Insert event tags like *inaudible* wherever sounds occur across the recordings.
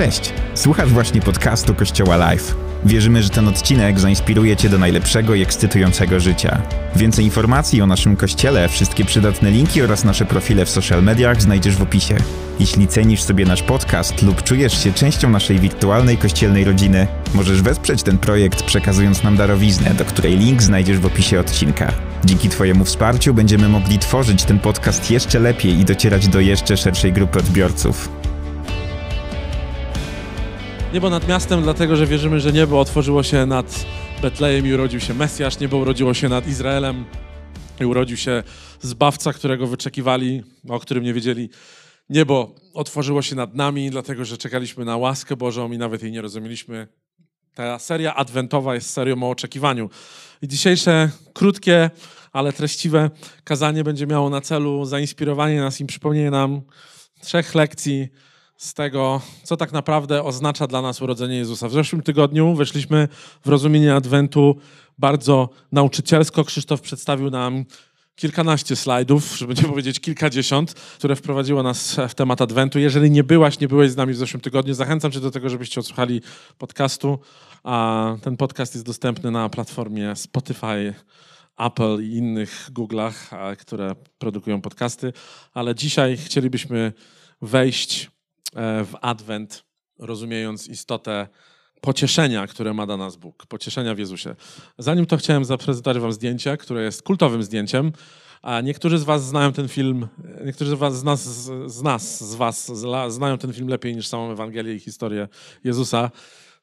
Cześć! Słuchasz właśnie podcastu Kościoła Live. Wierzymy, że ten odcinek zainspiruje Cię do najlepszego i ekscytującego życia. Więcej informacji o naszym kościele, wszystkie przydatne linki oraz nasze profile w social mediach znajdziesz w opisie. Jeśli cenisz sobie nasz podcast lub czujesz się częścią naszej wirtualnej kościelnej rodziny, możesz wesprzeć ten projekt przekazując nam darowiznę, do której link znajdziesz w opisie odcinka. Dzięki Twojemu wsparciu będziemy mogli tworzyć ten podcast jeszcze lepiej i docierać do jeszcze szerszej grupy odbiorców. Niebo nad miastem, dlatego że wierzymy, że niebo otworzyło się nad Betlejem i urodził się Mesjasz. Niebo urodziło się nad Izraelem i urodził się Zbawca, którego wyczekiwali, o którym nie wiedzieli. Niebo otworzyło się nad nami, dlatego że czekaliśmy na łaskę Bożą i nawet jej nie rozumieliśmy. Ta seria adwentowa jest serią o oczekiwaniu. I dzisiejsze krótkie, ale treściwe kazanie będzie miało na celu zainspirowanie nas i przypomnienie nam trzech lekcji z tego, co tak naprawdę oznacza dla nas urodzenie Jezusa. W zeszłym tygodniu weszliśmy w rozumienie Adwentu bardzo nauczycielsko. Krzysztof przedstawił nam kilkanaście slajdów, żeby nie powiedzieć kilkadziesiąt, które wprowadziło nas w temat Adwentu. Jeżeli nie byłaś, nie byłeś z nami w zeszłym tygodniu, zachęcam cię do tego, żebyście odsłuchali podcastu. A ten podcast jest dostępny na platformie Spotify, Apple i innych Google'ach, które produkują podcasty. Ale dzisiaj chcielibyśmy wejść w Adwent, rozumiejąc istotę pocieszenia, które ma dla nas Bóg, pocieszenia w Jezusie. Zanim to chciałem zaprezentować wam zdjęcie, które jest kultowym zdjęciem, a niektórzy z was znają ten film, niektórzy z was, z nas, z, nas, z was znają ten film lepiej niż samą Ewangelię i historię Jezusa,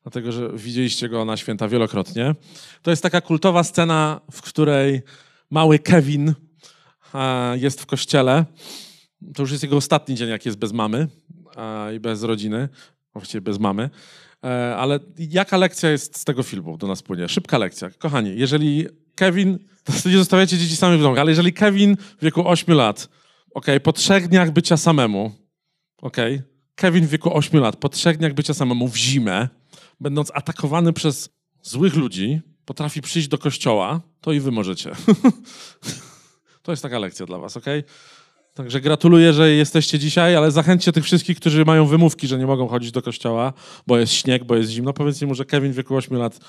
dlatego że widzieliście go na święta wielokrotnie. To jest taka kultowa scena, w której mały Kevin jest w kościele. To już jest jego ostatni dzień, jak jest bez mamy i bez rodziny, właściwie bez mamy. E, ale jaka lekcja jest z tego filmu do nas płynie? Szybka lekcja. Kochani, jeżeli Kevin, nie zostawiacie dzieci sami w domu, ale jeżeli Kevin w wieku 8 lat, ok, po trzech dniach bycia samemu, ok, Kevin w wieku 8 lat, po trzech dniach bycia samemu w zimę, będąc atakowany przez złych ludzi, potrafi przyjść do kościoła, to i wy możecie. *laughs* to jest taka lekcja dla was, ok? Także gratuluję, że jesteście dzisiaj, ale zachęćcie tych wszystkich, którzy mają wymówki, że nie mogą chodzić do kościoła, bo jest śnieg, bo jest zimno. Powiedzcie mu, że Kevin w wieku 8 lat,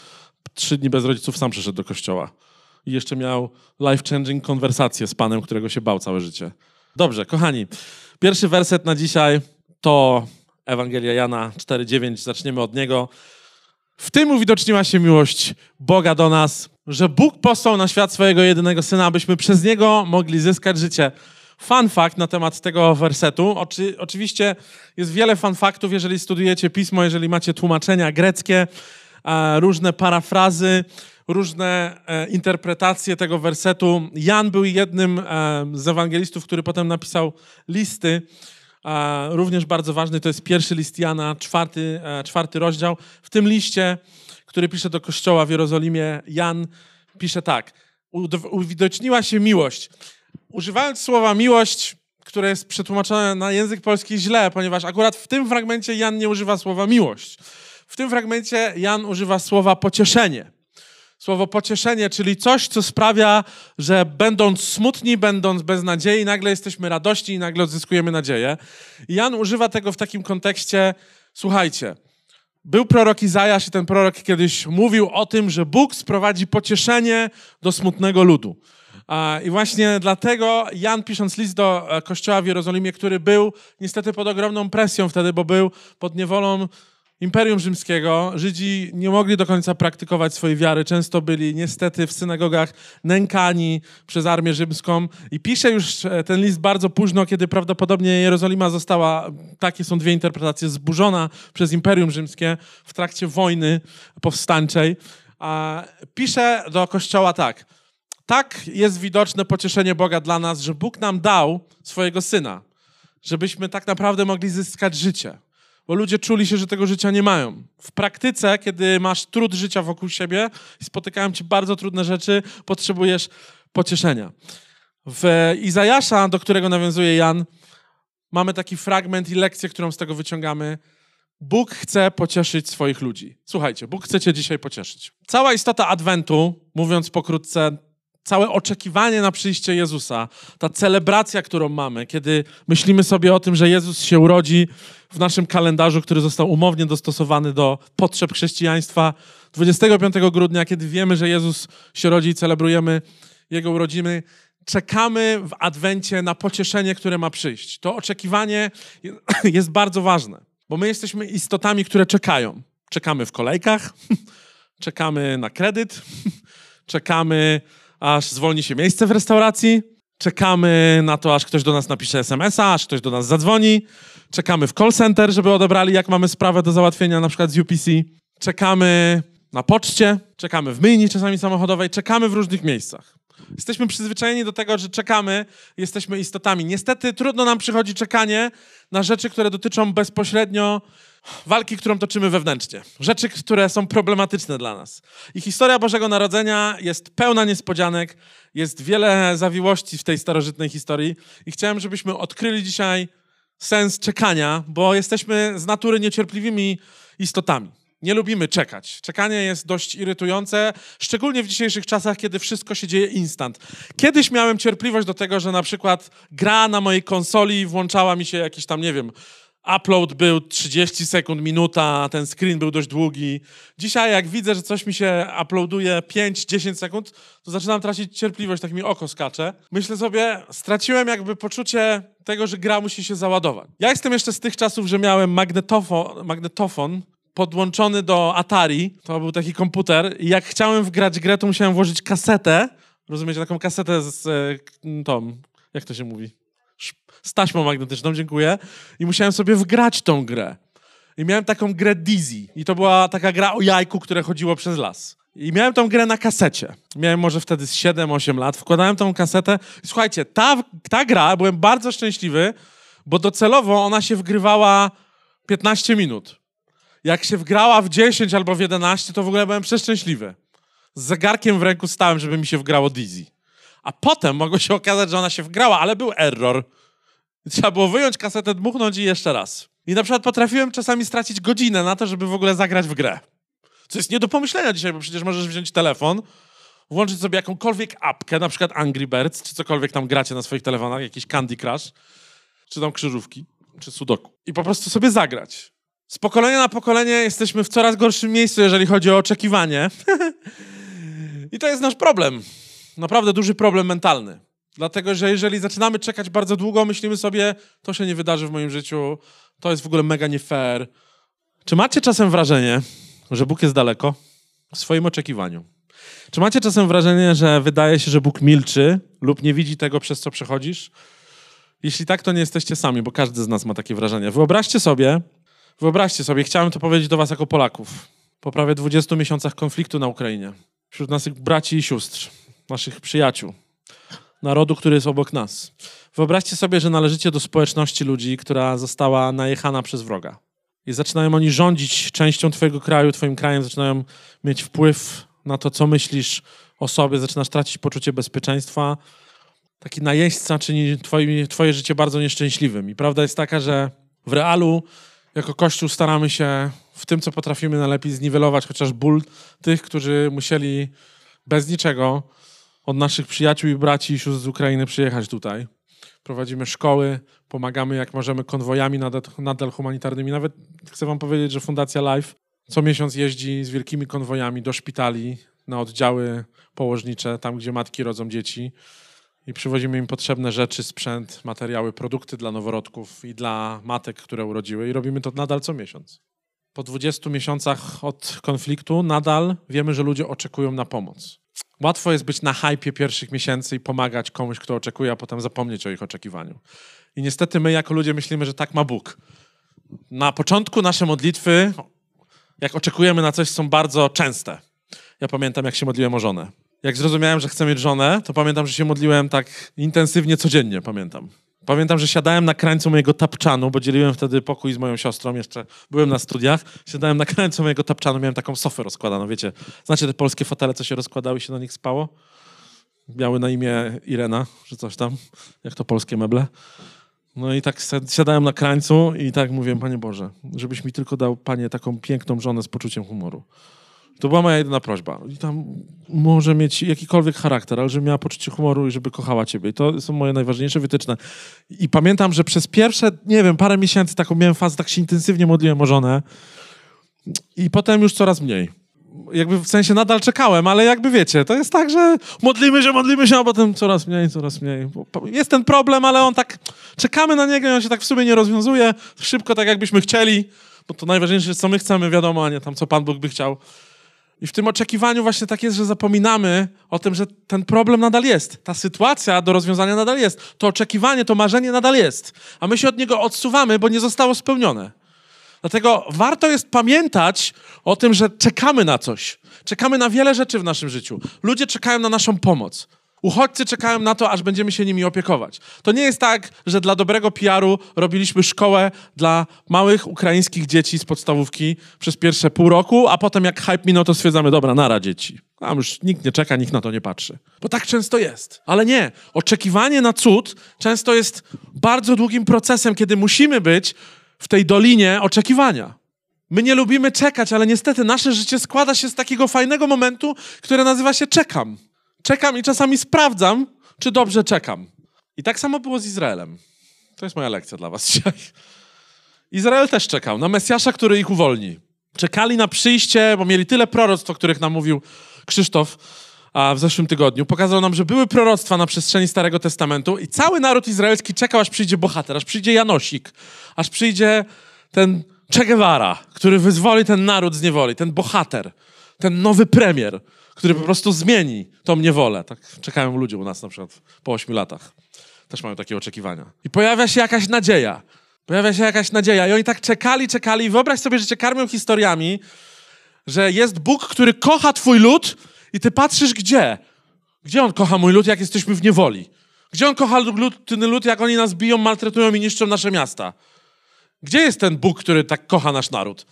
trzy dni bez rodziców, sam przyszedł do kościoła. I jeszcze miał life-changing konwersację z Panem, którego się bał całe życie. Dobrze, kochani. Pierwszy werset na dzisiaj to Ewangelia Jana 4,9. Zaczniemy od niego. W tym uwidoczniła się miłość Boga do nas, że Bóg posłał na świat swojego jedynego Syna, abyśmy przez Niego mogli zyskać życie. Fun fact na temat tego wersetu. Oczy, oczywiście jest wiele fun faktów, jeżeli studujecie pismo, jeżeli macie tłumaczenia greckie, e, różne parafrazy, różne e, interpretacje tego wersetu. Jan był jednym e, z ewangelistów, który potem napisał listy. Również bardzo ważny to jest pierwszy list Jana, czwarty, czwarty rozdział. W tym liście, który pisze do kościoła w Jerozolimie, Jan pisze tak. Uwidoczniła się miłość używając słowa miłość, które jest przetłumaczone na język polski źle, ponieważ akurat w tym fragmencie Jan nie używa słowa miłość. W tym fragmencie Jan używa słowa pocieszenie. Słowo pocieszenie, czyli coś, co sprawia, że będąc smutni, będąc bez nadziei, nagle jesteśmy radości i nagle odzyskujemy nadzieję. Jan używa tego w takim kontekście, słuchajcie, był prorok Izajasz i ten prorok kiedyś mówił o tym, że Bóg sprowadzi pocieszenie do smutnego ludu. I właśnie dlatego Jan, pisząc list do e, kościoła w Jerozolimie, który był niestety pod ogromną presją wtedy, bo był pod niewolą Imperium Rzymskiego, Żydzi nie mogli do końca praktykować swojej wiary. Często byli niestety w synagogach nękani przez armię rzymską. I pisze już e, ten list bardzo późno, kiedy prawdopodobnie Jerozolima została, takie są dwie interpretacje, zburzona przez Imperium Rzymskie w trakcie wojny powstańczej. A pisze do kościoła tak – tak jest widoczne pocieszenie Boga dla nas, że Bóg nam dał swojego syna, żebyśmy tak naprawdę mogli zyskać życie. Bo ludzie czuli się, że tego życia nie mają. W praktyce, kiedy masz trud życia wokół siebie i spotykają ci bardzo trudne rzeczy, potrzebujesz pocieszenia. W Izajasza, do którego nawiązuje Jan, mamy taki fragment i lekcję, którą z tego wyciągamy. Bóg chce pocieszyć swoich ludzi. Słuchajcie, Bóg chce cię dzisiaj pocieszyć. Cała istota Adwentu, mówiąc pokrótce, całe oczekiwanie na przyjście Jezusa, ta celebracja, którą mamy, kiedy myślimy sobie o tym, że Jezus się urodzi w naszym kalendarzu, który został umownie dostosowany do potrzeb chrześcijaństwa. 25 grudnia, kiedy wiemy, że Jezus się rodzi i celebrujemy Jego urodziny, czekamy w Adwencie na pocieszenie, które ma przyjść. To oczekiwanie *clears throat* jest bardzo ważne, bo my jesteśmy istotami, które czekają. Czekamy w kolejkach, *laughs* czekamy na kredyt, *laughs* czekamy, aż zwolni się miejsce w restauracji, czekamy na to, aż ktoś do nas napisze SMS-a, aż ktoś do nas zadzwoni, czekamy w call center, żeby odebrali, jak mamy sprawę do załatwienia, na przykład z UPC, czekamy na poczcie, czekamy w myjni czasami samochodowej, czekamy w różnych miejscach. Jesteśmy przyzwyczajeni do tego, że czekamy, jesteśmy istotami. Niestety trudno nam przychodzi czekanie na rzeczy, które dotyczą bezpośrednio walki, którą toczymy wewnętrznie. Rzeczy, które są problematyczne dla nas. I historia Bożego Narodzenia jest pełna niespodzianek, jest wiele zawiłości w tej starożytnej historii i chciałem, żebyśmy odkryli dzisiaj sens czekania, bo jesteśmy z natury niecierpliwymi istotami. Nie lubimy czekać. Czekanie jest dość irytujące, szczególnie w dzisiejszych czasach, kiedy wszystko się dzieje instant. Kiedyś miałem cierpliwość do tego, że na przykład gra na mojej konsoli włączała mi się jakiś tam, nie wiem, upload był 30 sekund, minuta, ten screen był dość długi. Dzisiaj jak widzę, że coś mi się uploaduje 5-10 sekund, to zaczynam tracić cierpliwość, tak mi oko skacze. Myślę sobie, straciłem jakby poczucie tego, że gra musi się załadować. Ja jestem jeszcze z tych czasów, że miałem magnetofon, magnetofon podłączony do Atari. To był taki komputer i jak chciałem wgrać grę, to musiałem włożyć kasetę. Rozumiecie, taką kasetę z e, tą, jak to się mówi? Z taśmą magnetyczną, dziękuję. I musiałem sobie wgrać tą grę. I miałem taką grę Dizzy. I to była taka gra o jajku, które chodziło przez las. I miałem tą grę na kasecie. Miałem może wtedy z 7-8 lat. Wkładałem tą kasetę. Słuchajcie, ta, ta gra, byłem bardzo szczęśliwy, bo docelowo ona się wgrywała 15 minut. Jak się wgrała w 10 albo w 11, to w ogóle byłem przeszczęśliwy. Z zegarkiem w ręku stałem, żeby mi się wgrało Dizzy. A potem mogło się okazać, że ona się wgrała, ale był error. Trzeba było wyjąć kasetę, dmuchnąć i jeszcze raz. I na przykład potrafiłem czasami stracić godzinę na to, żeby w ogóle zagrać w grę. Co jest nie do pomyślenia dzisiaj, bo przecież możesz wziąć telefon, włączyć sobie jakąkolwiek apkę, na przykład Angry Birds, czy cokolwiek tam gracie na swoich telefonach, jakiś Candy Crush, czy tam krzyżówki, czy sudoku. I po prostu sobie zagrać. Z pokolenia na pokolenie jesteśmy w coraz gorszym miejscu, jeżeli chodzi o oczekiwanie. *laughs* I to jest nasz problem. Naprawdę duży problem mentalny. Dlatego, że jeżeli zaczynamy czekać bardzo długo, myślimy sobie, to się nie wydarzy w moim życiu, to jest w ogóle mega nie fair. Czy macie czasem wrażenie, że Bóg jest daleko w swoim oczekiwaniu? Czy macie czasem wrażenie, że wydaje się, że Bóg milczy lub nie widzi tego, przez co przechodzisz? Jeśli tak, to nie jesteście sami, bo każdy z nas ma takie wrażenie. Wyobraźcie sobie, Wyobraźcie sobie, chciałem to powiedzieć do was jako Polaków. Po prawie 20 miesiącach konfliktu na Ukrainie, wśród naszych braci i sióstr, naszych przyjaciół, narodu, który jest obok nas. Wyobraźcie sobie, że należycie do społeczności ludzi, która została najechana przez wroga. I zaczynają oni rządzić częścią twojego kraju, twoim krajem, zaczynają mieć wpływ na to, co myślisz o sobie, zaczynasz tracić poczucie bezpieczeństwa. Taki najeźdźca czyni twoje, twoje życie bardzo nieszczęśliwym. I prawda jest taka, że w realu jako Kościół staramy się w tym, co potrafimy najlepiej zniwelować chociaż ból tych, którzy musieli bez niczego od naszych przyjaciół i braci i sióstr z Ukrainy przyjechać tutaj. Prowadzimy szkoły, pomagamy jak możemy konwojami nadal, nadal humanitarnymi. Nawet chcę wam powiedzieć, że Fundacja Life co miesiąc jeździ z wielkimi konwojami do szpitali, na oddziały położnicze, tam gdzie matki rodzą dzieci i przywozimy im potrzebne rzeczy, sprzęt, materiały, produkty dla noworodków i dla matek, które urodziły i robimy to nadal co miesiąc. Po 20 miesiącach od konfliktu nadal wiemy, że ludzie oczekują na pomoc. Łatwo jest być na hypie pierwszych miesięcy i pomagać komuś, kto oczekuje, a potem zapomnieć o ich oczekiwaniu. I niestety my jako ludzie myślimy, że tak ma Bóg. Na początku nasze modlitwy, jak oczekujemy na coś, są bardzo częste. Ja pamiętam, jak się modliłem o żonę jak zrozumiałem, że chcę mieć żonę, to pamiętam, że się modliłem tak intensywnie codziennie, pamiętam. Pamiętam, że siadałem na krańcu mojego tapczanu, bo dzieliłem wtedy pokój z moją siostrą, jeszcze byłem na studiach. Siadałem na krańcu mojego tapczanu, miałem taką sofę rozkładaną, wiecie. Znacie te polskie fotele, co się rozkładały i się na nich spało? Miały na imię Irena, czy coś tam, jak to polskie meble. No i tak siadałem na krańcu i tak mówiłem, Panie Boże, żebyś mi tylko dał, Panie, taką piękną żonę z poczuciem humoru To była moja jedyna prośba. I tam może mieć jakikolwiek charakter, ale żeby miała poczucie humoru i żeby kochała ciebie. I to są moje najważniejsze wytyczne. I pamiętam, że przez pierwsze, nie wiem, parę miesięcy taką miałem fazę, tak się intensywnie modliłem o żonę. I potem już coraz mniej. Jakby w sensie nadal czekałem, ale jakby wiecie, to jest tak, że modlimy się, modlimy się, a potem coraz mniej, coraz mniej. Jest ten problem, ale on tak, czekamy na niego i on się tak w sumie nie rozwiązuje szybko, tak jakbyśmy chcieli, bo to najważniejsze co my chcemy, wiadomo, a nie tam, co Pan Bóg by chciał. I w tym oczekiwaniu właśnie tak jest, że zapominamy o tym, że ten problem nadal jest. Ta sytuacja do rozwiązania nadal jest. To oczekiwanie, to marzenie nadal jest. A my się od niego odsuwamy, bo nie zostało spełnione. Dlatego warto jest pamiętać o tym, że czekamy na coś. Czekamy na wiele rzeczy w naszym życiu. Ludzie czekają na naszą pomoc. Uchodźcy czekają na to, aż będziemy się nimi opiekować. To nie jest tak, że dla dobrego PR-u robiliśmy szkołę dla małych ukraińskich dzieci z podstawówki przez pierwsze pół roku, a potem jak hype minął, to stwierdzamy, dobra, nara dzieci. Tam już nikt nie czeka, nikt na to nie patrzy. Bo tak często jest. Ale nie. Oczekiwanie na cud często jest bardzo długim procesem, kiedy musimy być w tej dolinie oczekiwania. My nie lubimy czekać, ale niestety nasze życie składa się z takiego fajnego momentu, które nazywa się czekam. Czekam i czasami sprawdzam, czy dobrze czekam. I tak samo było z Izraelem. To jest moja lekcja dla was *laughs* dzisiaj. Izrael też czekał na Mesjasza, który ich uwolni. Czekali na przyjście, bo mieli tyle proroctw, o których nam mówił Krzysztof w zeszłym tygodniu. Pokazał nam, że były proroctwa na przestrzeni Starego Testamentu i cały naród izraelski czekał, aż przyjdzie bohater, aż przyjdzie Janosik, aż przyjdzie ten Che Guevara, który wyzwoli ten naród z niewoli, ten bohater, ten nowy premier, który po prostu zmieni tą niewolę. Tak czekają ludzie u nas na przykład po ośmiu latach. Też mają takie oczekiwania. I pojawia się jakaś nadzieja. Pojawia się jakaś nadzieja. I oni tak czekali, czekali. I wyobraź sobie, że cię karmią historiami, że jest Bóg, który kocha twój lud i ty patrzysz gdzie? Gdzie on kocha mój lud, jak jesteśmy w niewoli? Gdzie on kocha lud, ten lud, jak oni nas biją, maltretują i niszczą nasze miasta? Gdzie jest ten Bóg, który tak kocha nasz naród?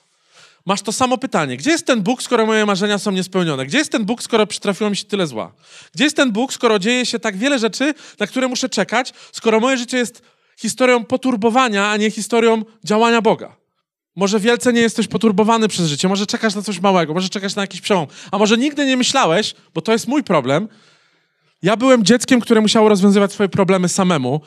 Masz to samo pytanie. Gdzie jest ten Bóg, skoro moje marzenia są niespełnione? Gdzie jest ten Bóg, skoro przytrafiło mi się tyle zła? Gdzie jest ten Bóg, skoro dzieje się tak wiele rzeczy, na które muszę czekać, skoro moje życie jest historią poturbowania, a nie historią działania Boga? Może wielce nie jesteś poturbowany przez życie, może czekasz na coś małego, może czekasz na jakiś przełom, a może nigdy nie myślałeś, bo to jest mój problem. Ja byłem dzieckiem, które musiało rozwiązywać swoje problemy samemu.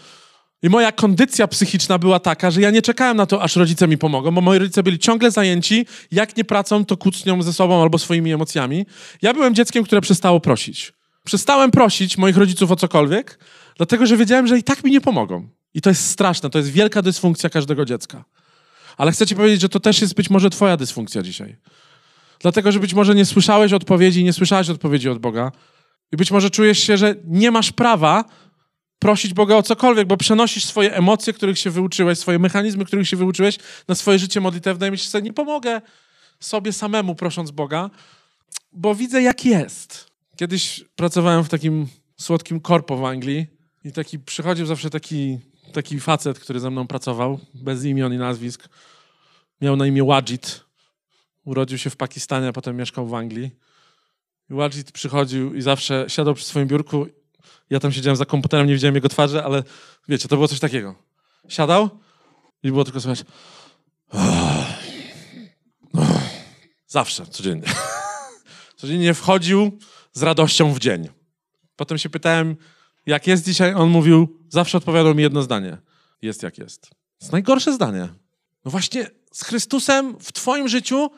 I moja kondycja psychiczna była taka, że ja nie czekałem na to, aż rodzice mi pomogą, bo moi rodzice byli ciągle zajęci, jak nie pracą, to kłócnią ze sobą albo swoimi emocjami. Ja byłem dzieckiem, które przestało prosić. Przestałem prosić moich rodziców o cokolwiek, dlatego że wiedziałem, że i tak mi nie pomogą. I to jest straszne, to jest wielka dysfunkcja każdego dziecka. Ale chcę ci powiedzieć, że to też jest być może twoja dysfunkcja dzisiaj. Dlatego, że być może nie słyszałeś odpowiedzi, nie słyszałeś odpowiedzi od Boga i być może czujesz się, że nie masz prawa prosić Boga o cokolwiek, bo przenosisz swoje emocje, których się wyuczyłeś, swoje mechanizmy, których się wyuczyłeś na swoje życie modlitewne i myślisz sobie, nie pomogę sobie samemu prosząc Boga, bo widzę jak jest. Kiedyś pracowałem w takim słodkim korpo w Anglii i taki przychodził zawsze taki, taki facet, który ze mną pracował, bez imion i nazwisk. Miał na imię Wajid. Urodził się w Pakistanie, a potem mieszkał w Anglii. I Wajid przychodził i zawsze siadał przy swoim biurku ja tam siedziałem za komputerem, nie widziałem jego twarzy, ale wiecie, to było coś takiego. Siadał i było tylko słychać. Zawsze, codziennie. *laughs* Codziennie wchodził z radością w dzień. Potem się pytałem, jak jest dzisiaj? On mówił, zawsze odpowiadał mi jedno zdanie. Jest jak jest. To jest najgorsze zdanie. No właśnie z Chrystusem w twoim życiu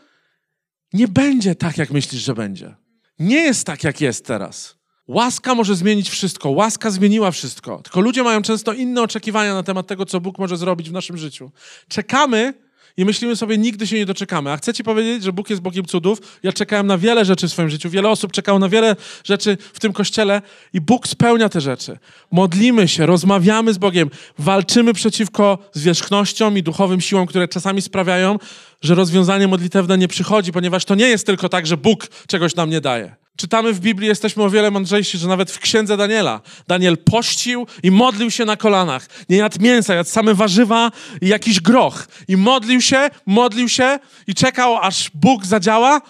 nie będzie tak, jak myślisz, że będzie. Nie jest tak, jak jest teraz. Łaska może zmienić wszystko. Łaska zmieniła wszystko. Tylko ludzie mają często inne oczekiwania na temat tego, co Bóg może zrobić w naszym życiu. Czekamy i myślimy sobie, nigdy się nie doczekamy. A chcę ci powiedzieć, że Bóg jest Bogiem cudów. Ja czekałem na wiele rzeczy w swoim życiu. Wiele osób czekało na wiele rzeczy w tym kościele i Bóg spełnia te rzeczy. Modlimy się, rozmawiamy z Bogiem, walczymy przeciwko zwierzchnościom i duchowym siłom, które czasami sprawiają, że rozwiązanie modlitewne nie przychodzi, ponieważ to nie jest tylko tak, że Bóg czegoś nam nie daje. Czytamy w Biblii, jesteśmy o wiele mądrzejsi, że nawet w księdze Daniela Daniel pościł i modlił się na kolanach. Nie jadł mięsa, jadł same warzywa i jakiś groch. I modlił się, modlił się i czekał, aż Bóg zadziała,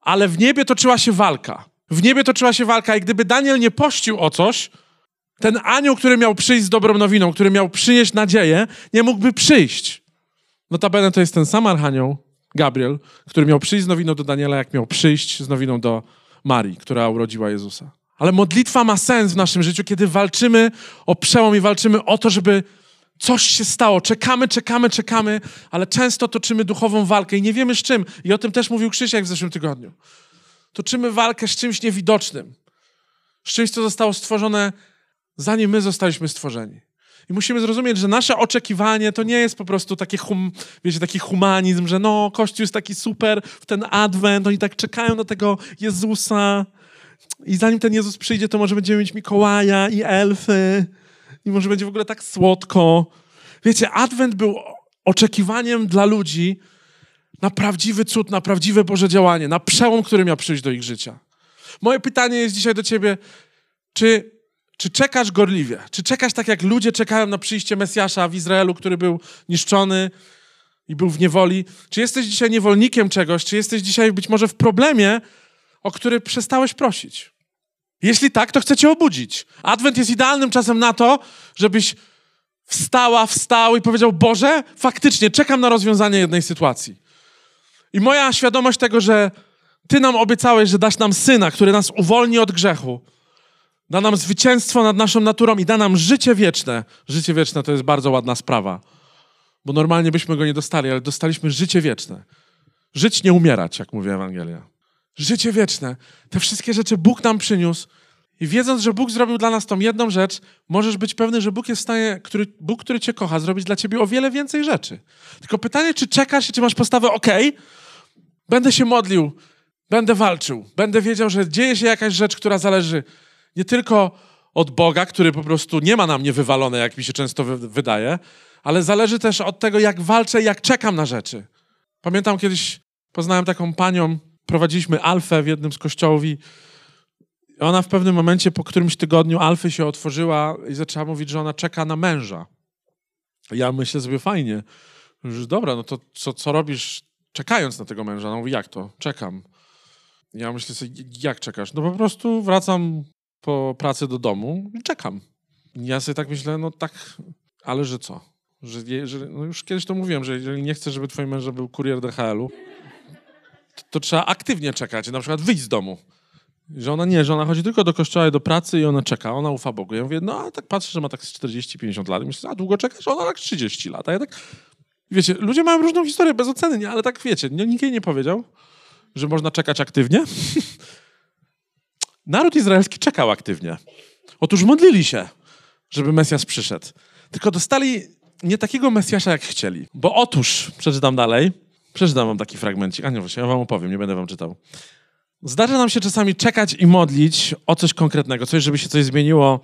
ale w niebie toczyła się walka. W niebie toczyła się walka i gdyby Daniel nie pościł o coś, ten anioł, który miał przyjść z dobrą nowiną, który miał przynieść nadzieję, nie mógłby przyjść. Notabene to jest ten sam archanioł, Gabriel, który miał przyjść z nowiną do Daniela, jak miał przyjść z nowiną do Marii, która urodziła Jezusa. Ale modlitwa ma sens w naszym życiu, kiedy walczymy o przełom i walczymy o to, żeby coś się stało. Czekamy, czekamy, czekamy, ale często toczymy duchową walkę i nie wiemy z czym. I o tym też mówił Krzysiek w zeszłym tygodniu. Toczymy walkę z czymś niewidocznym. Z czymś, co zostało stworzone zanim my zostaliśmy stworzeni. I musimy zrozumieć, że nasze oczekiwanie to nie jest po prostu takie hum, wiecie, taki humanizm, że no, Kościół jest taki super w ten adwent, oni tak czekają na tego Jezusa i zanim ten Jezus przyjdzie, to może będziemy mieć Mikołaja i elfy i może będzie w ogóle tak słodko. Wiecie, adwent był oczekiwaniem dla ludzi na prawdziwy cud, na prawdziwe Boże działanie, na przełom, który miał przyjść do ich życia. Moje pytanie jest dzisiaj do ciebie, czy czy czekasz gorliwie? Czy czekasz tak, jak ludzie czekają na przyjście Mesjasza w Izraelu, który był niszczony i był w niewoli? Czy jesteś dzisiaj niewolnikiem czegoś? Czy jesteś dzisiaj być może w problemie, o który przestałeś prosić? Jeśli tak, to chcę cię obudzić. Adwent jest idealnym czasem na to, żebyś wstała, wstał i powiedział: Boże, faktycznie czekam na rozwiązanie jednej sytuacji. I moja świadomość tego, że Ty nam obiecałeś, że dasz nam syna, który nas uwolni od grzechu Da nam zwycięstwo nad naszą naturą i da nam życie wieczne. Życie wieczne to jest bardzo ładna sprawa, bo normalnie byśmy go nie dostali, ale dostaliśmy życie wieczne. Żyć, nie umierać, jak mówi Ewangelia. Życie wieczne. Te wszystkie rzeczy Bóg nam przyniósł. I wiedząc, że Bóg zrobił dla nas tą jedną rzecz, możesz być pewny, że Bóg jest w stanie, który, Bóg, który cię kocha, zrobić dla ciebie o wiele więcej rzeczy. Tylko pytanie, czy czekasz i czy masz postawę, ok, będę się modlił, będę walczył, będę wiedział, że dzieje się jakaś rzecz, która zależy nie tylko od Boga, który po prostu nie ma na mnie wywalone, jak mi się często wydaje, ale zależy też od tego, jak walczę, jak czekam na rzeczy. Pamiętam kiedyś poznałem taką panią, prowadziliśmy Alfę w jednym z kościołów i ona w pewnym momencie po którymś tygodniu Alfy się otworzyła i zaczęła mówić, że ona czeka na męża. Ja myślę sobie, fajnie. Że dobra, no to co, co robisz czekając na tego męża? No mówi, jak to? Czekam. Ja myślę sobie, jak czekasz? No po prostu wracam po pracy do domu i czekam. Ja sobie tak myślę, no tak, ale że co? Że, że no już kiedyś to mówiłem, że jeżeli nie chcesz, żeby twój męż był kurier DHL-u, to, to, trzeba aktywnie czekać, na przykład wyjść z domu. Że ona nie, że ona chodzi tylko do kościoła i do pracy i ona czeka, ona ufa Bogu. Ja mówię, no a tak patrzę, że ma tak 40-50 lat i myślę, a długo czekasz? Ona tak 30 lat. A ja tak, wiecie, ludzie mają różną historię bez oceny, nie? ale tak wiecie, nikt jej nie powiedział, że można czekać aktywnie. *laughs* Naród izraelski czekał aktywnie. Otóż modlili się, żeby Mesjasz przyszedł. Tylko dostali nie takiego Mesjasza, jak chcieli. Bo otóż, przeczytam dalej, przeczytam wam taki fragmencik, a nie, właśnie, ja wam opowiem, nie będę wam czytał. Zdarza nam się czasami czekać i modlić o coś konkretnego, coś, żeby się coś zmieniło.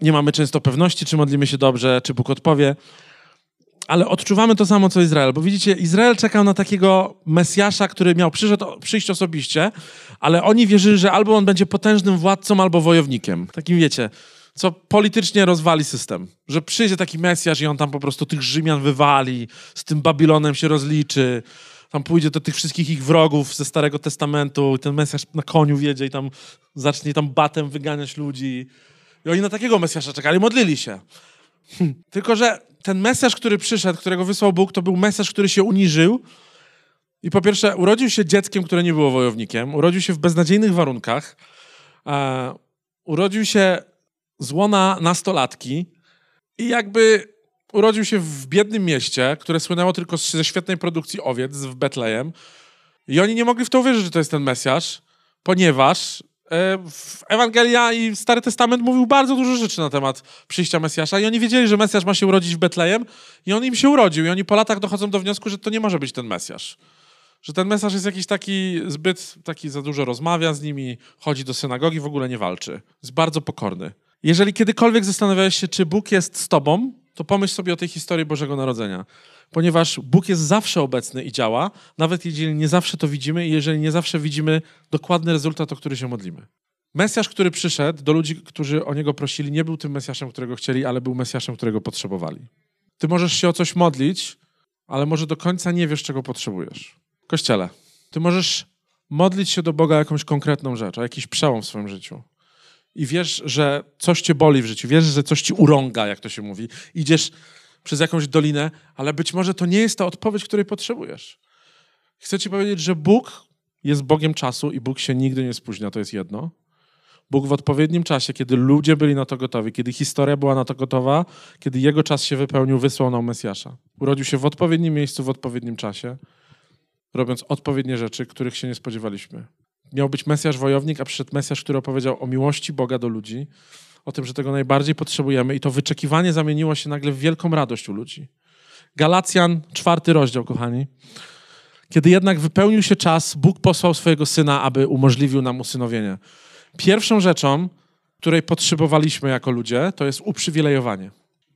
Nie mamy często pewności, czy modlimy się dobrze, czy Bóg odpowie ale odczuwamy to samo, co Izrael. Bo widzicie, Izrael czekał na takiego Mesjasza, który miał przyszedł, przyjść osobiście, ale oni wierzyli, że albo on będzie potężnym władcą, albo wojownikiem. Takim wiecie, co politycznie rozwali system. Że przyjdzie taki Mesjasz i on tam po prostu tych Rzymian wywali, z tym Babilonem się rozliczy, tam pójdzie do tych wszystkich ich wrogów ze Starego Testamentu i ten Mesjasz na koniu wiedzie i tam zacznie tam batem wyganiać ludzi. I oni na takiego Mesjasza czekali, modlili się. *laughs* Tylko, że ten mesjasz, który przyszedł, którego wysłał Bóg, to był mesjasz, który się uniżył. I po pierwsze, urodził się dzieckiem, które nie było wojownikiem, urodził się w beznadziejnych warunkach, e, urodził się z łona nastolatki i jakby urodził się w biednym mieście, które słynęło tylko ze świetnej produkcji owiec w Betlejem. I oni nie mogli w to uwierzyć, że to jest ten Mesjasz, ponieważ Ewangelia i Stary Testament mówił bardzo dużo rzeczy na temat przyjścia Mesjasza i oni wiedzieli, że Mesjasz ma się urodzić w Betlejem i on im się urodził i oni po latach dochodzą do wniosku, że to nie może być ten Mesjasz. Że ten Mesjasz jest jakiś taki zbyt, taki za dużo rozmawia z nimi, chodzi do synagogi, w ogóle nie walczy. Jest bardzo pokorny. Jeżeli kiedykolwiek zastanawiałeś się, czy Bóg jest z tobą, to pomyśl sobie o tej historii Bożego Narodzenia ponieważ Bóg jest zawsze obecny i działa, nawet jeżeli nie zawsze to widzimy i jeżeli nie zawsze widzimy dokładny rezultat, o który się modlimy. Mesjasz, który przyszedł do ludzi, którzy o niego prosili, nie był tym Mesjaszem, którego chcieli, ale był Mesjaszem, którego potrzebowali. Ty możesz się o coś modlić, ale może do końca nie wiesz, czego potrzebujesz. Kościele, ty możesz modlić się do Boga o jakąś konkretną rzecz, o jakiś przełom w swoim życiu. I wiesz, że coś cię boli w życiu, wiesz, że coś ci urąga, jak to się mówi. Idziesz przez jakąś dolinę, ale być może to nie jest ta odpowiedź, której potrzebujesz. Chcę ci powiedzieć, że Bóg jest Bogiem czasu i Bóg się nigdy nie spóźnia, to jest jedno. Bóg w odpowiednim czasie, kiedy ludzie byli na to gotowi, kiedy historia była na to gotowa, kiedy jego czas się wypełnił, wysłał nam Mesjasza. Urodził się w odpowiednim miejscu, w odpowiednim czasie, robiąc odpowiednie rzeczy, których się nie spodziewaliśmy. Miał być Mesjasz wojownik, a przyszedł Mesjasz, który opowiedział o miłości Boga do ludzi, o tym, że tego najbardziej potrzebujemy i to wyczekiwanie zamieniło się nagle w wielką radość u ludzi. Galacjan, czwarty rozdział, kochani. Kiedy jednak wypełnił się czas, Bóg posłał swojego Syna, aby umożliwił nam usynowienie. Pierwszą rzeczą, której potrzebowaliśmy jako ludzie, to jest uprzywilejowanie.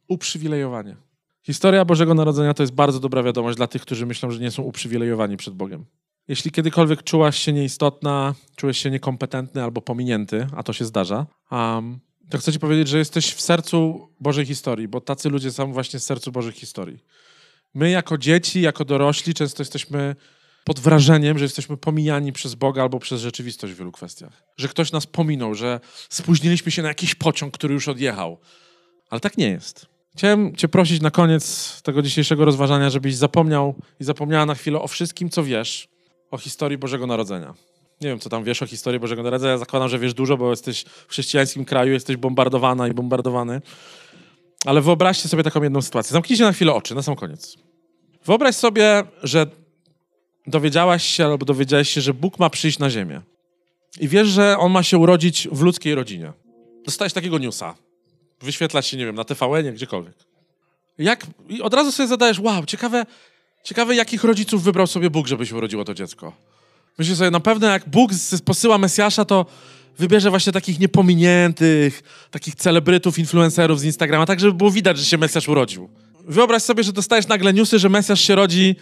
Uprzywilejowanie. Historia Bożego Narodzenia to jest bardzo dobra wiadomość dla tych, którzy myślą, że nie są uprzywilejowani przed Bogiem. Jeśli kiedykolwiek czułaś się nieistotna, czułeś się niekompetentny albo pominięty, a to się zdarza, um, to chcę ci powiedzieć, że jesteś w sercu Bożej historii, bo tacy ludzie są właśnie w sercu Bożej historii. My jako dzieci, jako dorośli często jesteśmy pod wrażeniem, że jesteśmy pomijani przez Boga albo przez rzeczywistość w wielu kwestiach. Że ktoś nas pominął, że spóźniliśmy się na jakiś pociąg, który już odjechał. Ale tak nie jest. Chciałem Cię prosić na koniec tego dzisiejszego rozważania, żebyś zapomniał i zapomniała na chwilę o wszystkim, co wiesz o historii Bożego Narodzenia. Nie wiem, co tam wiesz o historii Bożego Narodzenia. Zakładam, że wiesz dużo, bo jesteś w chrześcijańskim kraju, jesteś bombardowana i bombardowany. Ale wyobraźcie sobie taką jedną sytuację. Zamknijcie na chwilę oczy, na sam koniec. Wyobraź sobie, że dowiedziałaś się albo dowiedziałeś się, że Bóg ma przyjść na ziemię. I wiesz, że On ma się urodzić w ludzkiej rodzinie. Dostałeś takiego newsa. Wyświetla się, nie wiem, na TVN, gdziekolwiek. Jak, I od razu sobie zadajesz, wow, ciekawe, ciekawe, jakich rodziców wybrał sobie Bóg, żeby się urodziło to dziecko. Myślę sobie, na pewno jak Bóg posyła Mesjasza, to wybierze właśnie takich niepominiętych, takich celebrytów, influencerów z Instagrama, tak żeby było widać, że się Mesjasz urodził. Wyobraź sobie, że dostajesz nagle newsy, że Mesjasz się rodzi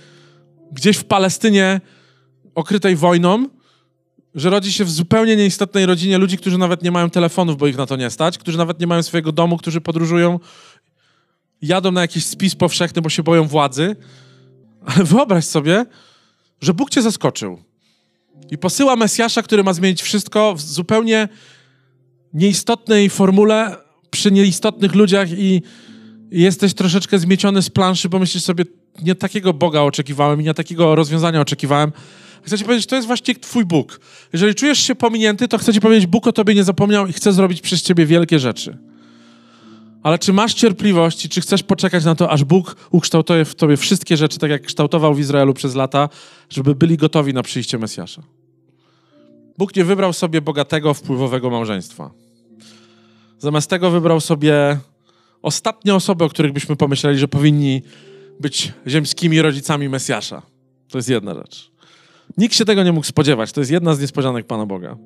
gdzieś w Palestynie okrytej wojną, że rodzi się w zupełnie nieistotnej rodzinie ludzi, którzy nawet nie mają telefonów, bo ich na to nie stać, którzy nawet nie mają swojego domu, którzy podróżują, jadą na jakiś spis powszechny, bo się boją władzy. Ale wyobraź sobie, że Bóg cię zaskoczył i posyła Mesjasza, który ma zmienić wszystko w zupełnie nieistotnej formule, przy nieistotnych ludziach i jesteś troszeczkę zmieciony z planszy, bo myślisz sobie, nie takiego Boga oczekiwałem i nie takiego rozwiązania oczekiwałem. Chcę ci powiedzieć, to jest właśnie twój Bóg. Jeżeli czujesz się pominięty, to chcę ci powiedzieć, Bóg o tobie nie zapomniał i chce zrobić przez ciebie wielkie rzeczy. Ale czy masz cierpliwość i czy chcesz poczekać na to, aż Bóg ukształtuje w tobie wszystkie rzeczy, tak jak kształtował w Izraelu przez lata, żeby byli gotowi na przyjście Mesjasza? Bóg nie wybrał sobie bogatego, wpływowego małżeństwa. Zamiast tego wybrał sobie ostatnie osoby, o których byśmy pomyśleli, że powinni być ziemskimi rodzicami Mesjasza. To jest jedna rzecz. Nikt się tego nie mógł spodziewać. To jest jedna z niespodzianek Pana Boga.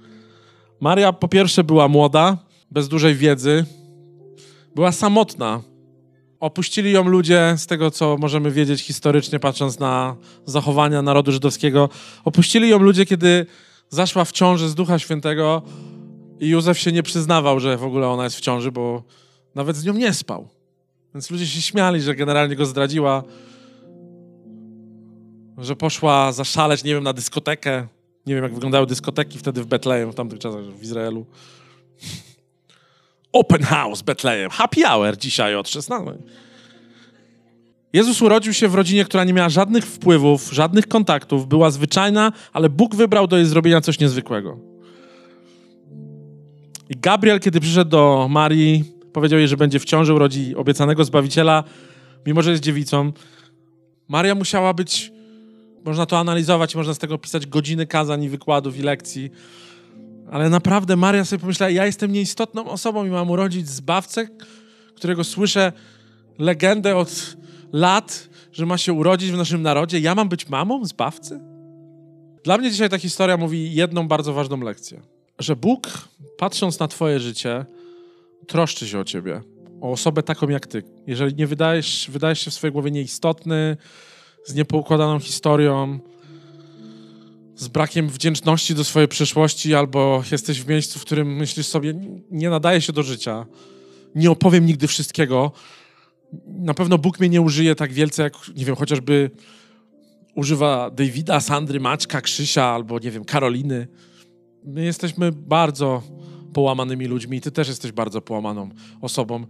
*laughs* Maria po pierwsze była młoda, bez dużej wiedzy, była samotna. Opuścili ją ludzie, z tego co możemy wiedzieć historycznie, patrząc na zachowania narodu żydowskiego. Opuścili ją ludzie, kiedy zaszła w ciąży z Ducha Świętego i Józef się nie przyznawał, że w ogóle ona jest w ciąży, bo nawet z nią nie spał. Więc ludzie się śmiali, że generalnie go zdradziła, że poszła zaszaleć, nie wiem, na dyskotekę. Nie wiem, jak wyglądały dyskoteki wtedy w Betlejem, w tamtych czasach w Izraelu. Open House Betlejem. Happy Hour dzisiaj od 16. Jezus urodził się w rodzinie, która nie miała żadnych wpływów, żadnych kontaktów, była zwyczajna, ale Bóg wybrał do jej zrobienia coś niezwykłego. I Gabriel, kiedy przyszedł do Marii, powiedział jej, że będzie w ciąży, urodzi obiecanego Zbawiciela, mimo że jest dziewicą. Maria musiała być, można to analizować, można z tego pisać godziny kazań i wykładów i lekcji, ale naprawdę Maria sobie pomyślała, ja jestem nieistotną osobą i mam urodzić Zbawcę, którego słyszę legendę od lat, że ma się urodzić w naszym narodzie. Ja mam być mamą Zbawcy? Dla mnie dzisiaj ta historia mówi jedną bardzo ważną lekcję. Że Bóg, patrząc na twoje życie, troszczy się o ciebie, o osobę taką jak ty. Jeżeli nie wydajesz, wydajesz się w swojej głowie nieistotny, z niepoukładaną historią, z brakiem wdzięczności do swojej przeszłości, albo jesteś w miejscu, w którym myślisz sobie, nie nadaje się do życia, nie opowiem nigdy wszystkiego. Na pewno Bóg mnie nie użyje tak wielce, jak, nie wiem, chociażby używa Davida, Sandry, Maćka, Krzysia, albo, nie wiem, Karoliny. My jesteśmy bardzo połamanymi ludźmi i ty też jesteś bardzo połamaną osobą.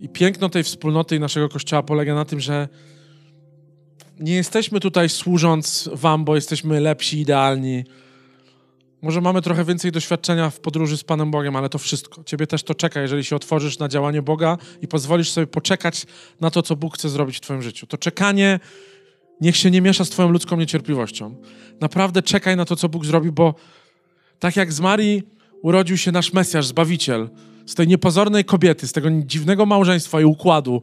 I piękno tej wspólnoty i naszego kościoła polega na tym, że nie jesteśmy tutaj służąc wam, bo jesteśmy lepsi, idealni. Może mamy trochę więcej doświadczenia w podróży z Panem Bogiem, ale to wszystko. Ciebie też to czeka, jeżeli się otworzysz na działanie Boga i pozwolisz sobie poczekać na to, co Bóg chce zrobić w Twoim życiu. To czekanie niech się nie miesza z Twoją ludzką niecierpliwością. Naprawdę czekaj na to, co Bóg zrobi, bo tak jak z Marii urodził się nasz Mesjasz, Zbawiciel, z tej niepozornej kobiety, z tego dziwnego małżeństwa i układu,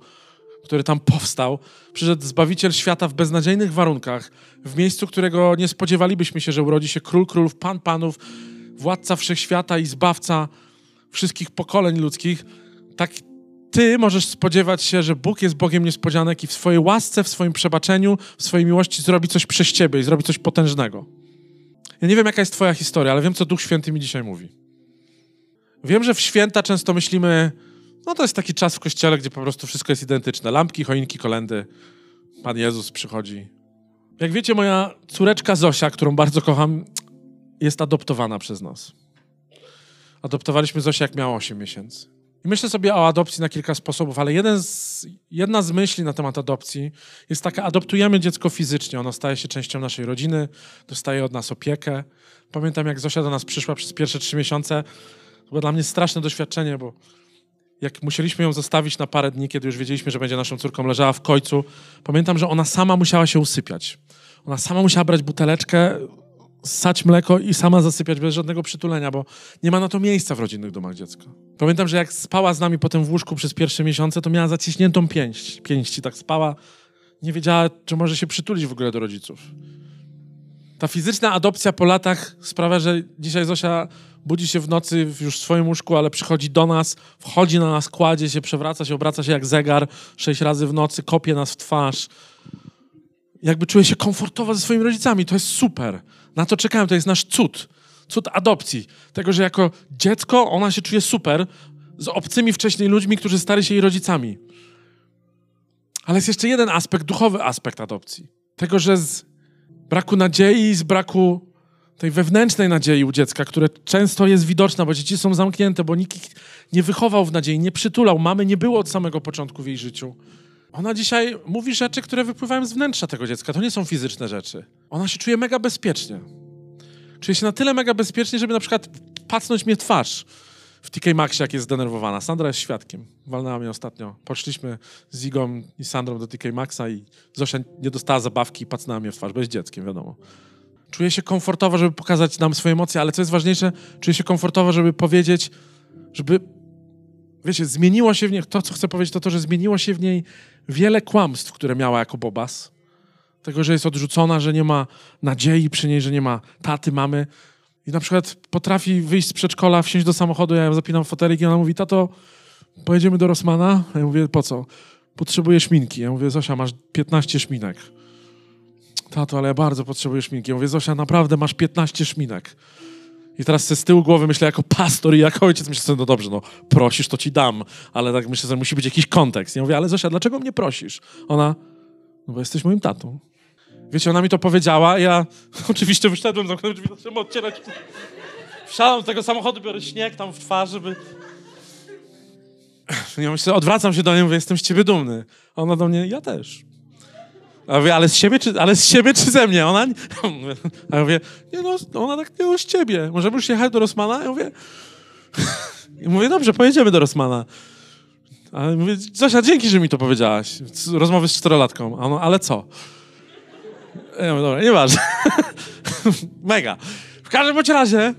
który tam powstał, przyszedł Zbawiciel świata w beznadziejnych warunkach, w miejscu, którego nie spodziewalibyśmy się, że urodzi się Król Królów, Pan Panów, Władca Wszechświata i Zbawca wszystkich pokoleń ludzkich. Tak ty możesz spodziewać się, że Bóg jest Bogiem niespodzianek i w swojej łasce, w swoim przebaczeniu, w swojej miłości zrobi coś przez ciebie i zrobi coś potężnego. Ja nie wiem, jaka jest twoja historia, ale wiem, co Duch Święty mi dzisiaj mówi. Wiem, że w święta często myślimy, no to jest taki czas w kościele, gdzie po prostu wszystko jest identyczne. Lampki, choinki, kolendy. Pan Jezus przychodzi. Jak wiecie, moja córeczka Zosia, którą bardzo kocham, jest adoptowana przez nas. Adoptowaliśmy Zosię, jak miała 8 miesięcy. I myślę sobie o adopcji na kilka sposobów, ale jeden z, jedna z myśli na temat adopcji jest taka, adoptujemy dziecko fizycznie, ono staje się częścią naszej rodziny, dostaje od nas opiekę. Pamiętam, jak Zosia do nas przyszła przez pierwsze trzy miesiące, to było dla mnie straszne doświadczenie, bo jak musieliśmy ją zostawić na parę dni, kiedy już wiedzieliśmy, że będzie naszą córką, leżała w końcu, pamiętam, że ona sama musiała się usypiać. Ona sama musiała brać buteleczkę, ssać mleko i sama zasypiać bez żadnego przytulenia, bo nie ma na to miejsca w rodzinnych domach dziecka. Pamiętam, że jak spała z nami potem w łóżku przez pierwsze miesiące, to miała zaciśniętą pięść. Pięści tak spała. Nie wiedziała, czy może się przytulić w ogóle do rodziców. Ta fizyczna adopcja po latach sprawia, że dzisiaj Zosia budzi się w nocy już w swoim łóżku, ale przychodzi do nas, wchodzi na nas, kładzie się, przewraca się, obraca się jak zegar sześć razy w nocy, kopie nas w twarz. Jakby czuje się komfortowo ze swoimi rodzicami. To jest super. Na to czekałem, to jest nasz cud. Cud adopcji. Tego, że jako dziecko ona się czuje super z obcymi wcześniej ludźmi, którzy stali się jej rodzicami. Ale jest jeszcze jeden aspekt, duchowy aspekt adopcji. Tego, że z braku nadziei, z braku tej wewnętrznej nadziei u dziecka, które często jest widoczna, bo dzieci są zamknięte, bo nikt ich nie wychował w nadziei, nie przytulał. Mamy nie było od samego początku w jej życiu. Ona dzisiaj mówi rzeczy, które wypływają z wnętrza tego dziecka. To nie są fizyczne rzeczy. Ona się czuje mega bezpiecznie. Czuje się na tyle mega bezpiecznie, żeby na przykład pacnąć mnie twarz w TK Maxie, jak jest zdenerwowana. Sandra jest świadkiem. Walnęła mnie ostatnio. Poszliśmy z Igą i Sandrą do TK Maxa i Zosia nie dostała zabawki i pacnęła mnie w twarz, jest dzieckiem, wiadomo. Czuję się komfortowo, żeby pokazać nam swoje emocje, ale co jest ważniejsze, czuję się komfortowo, żeby powiedzieć, żeby, wiecie, zmieniło się w niej, to co chcę powiedzieć, to to, że zmieniło się w niej wiele kłamstw, które miała jako Bobas. Tego, że jest odrzucona, że nie ma nadziei przy niej, że nie ma taty, mamy. I na przykład potrafi wyjść z przedszkola, wsiąść do samochodu, ja ją zapinam fotelik i ona mówi, tato, pojedziemy do Rosmana? Ja mówię, po co? Potrzebuję szminki. Ja mówię, Zosia, masz 15 szminek. Tato, ale ja bardzo potrzebuję szminki. Ja mówię, Zosia, naprawdę masz 15 szminek. I teraz z tyłu głowy myślę jako pastor i jako ojciec, myślę sobie, no dobrze, no prosisz, to ci dam, ale tak myślę, że musi być jakiś kontekst. Ja mówię, ale Zosia, dlaczego mnie prosisz? Ona, no bo jesteś moim tatą. Wiecie, ona mi to powiedziała, ja *laughs* oczywiście wyszedłem, zamknąłem drzwi, zacząłem odcierać. Wsiadam z tego samochodu, biorę śnieg tam w twarz, żeby... Ja myślę, odwracam się do niej, mówię, jestem z ciebie dumny. A ona do mnie, ja też. A mówię, ale z siebie czy, ale z siebie czy ze mnie? Ona, a *laughs* ja mówię, nie no, ona tak nie z ciebie. Możemy już jechać do Rosmana? Ja mówię, *laughs* I mówię, dobrze, pojedziemy do Rosmana. Ale mówię, Zosia, dzięki, że mi to powiedziałaś. Rozmowy z czterolatką. A ale co? Ja mówię, dobra, nieważne. *laughs* Mega. W każdym bądź razie,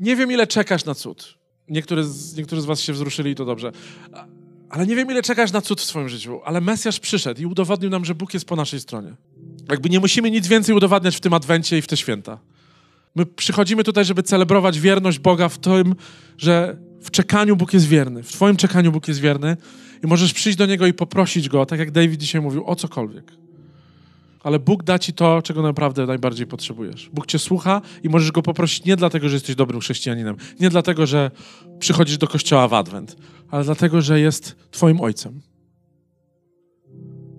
nie wiem, ile czekasz na cud. Niektórzy z, niektórzy z was się wzruszyli i to dobrze. Ale nie wiem, ile czekasz na cud w swoim życiu, ale Mesjasz przyszedł i udowodnił nam, że Bóg jest po naszej stronie. Jakby nie musimy nic więcej udowadniać w tym Adwencie i w te święta. My przychodzimy tutaj, żeby celebrować wierność Boga w tym, że w czekaniu Bóg jest wierny. W Twoim czekaniu Bóg jest wierny i możesz przyjść do Niego i poprosić Go, tak jak David dzisiaj mówił, o cokolwiek. Ale Bóg da Ci to, czego naprawdę najbardziej potrzebujesz. Bóg Cię słucha i możesz Go poprosić nie dlatego, że jesteś dobrym chrześcijaninem, nie dlatego, że przychodzisz do kościoła w Adwent, ale dlatego, że jest Twoim Ojcem.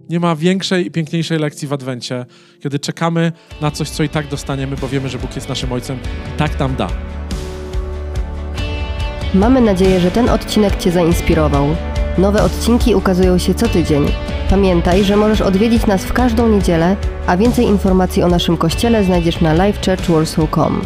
Nie ma większej i piękniejszej lekcji w Adwencie, kiedy czekamy na coś, co i tak dostaniemy, bo wiemy, że Bóg jest naszym Ojcem i tak nam da. Mamy nadzieję, że ten odcinek Cię zainspirował. Nowe odcinki ukazują się co tydzień. Pamiętaj, że możesz odwiedzić nas w każdą niedzielę, a więcej informacji o naszym kościele znajdziesz na livechurchwarsaw.com.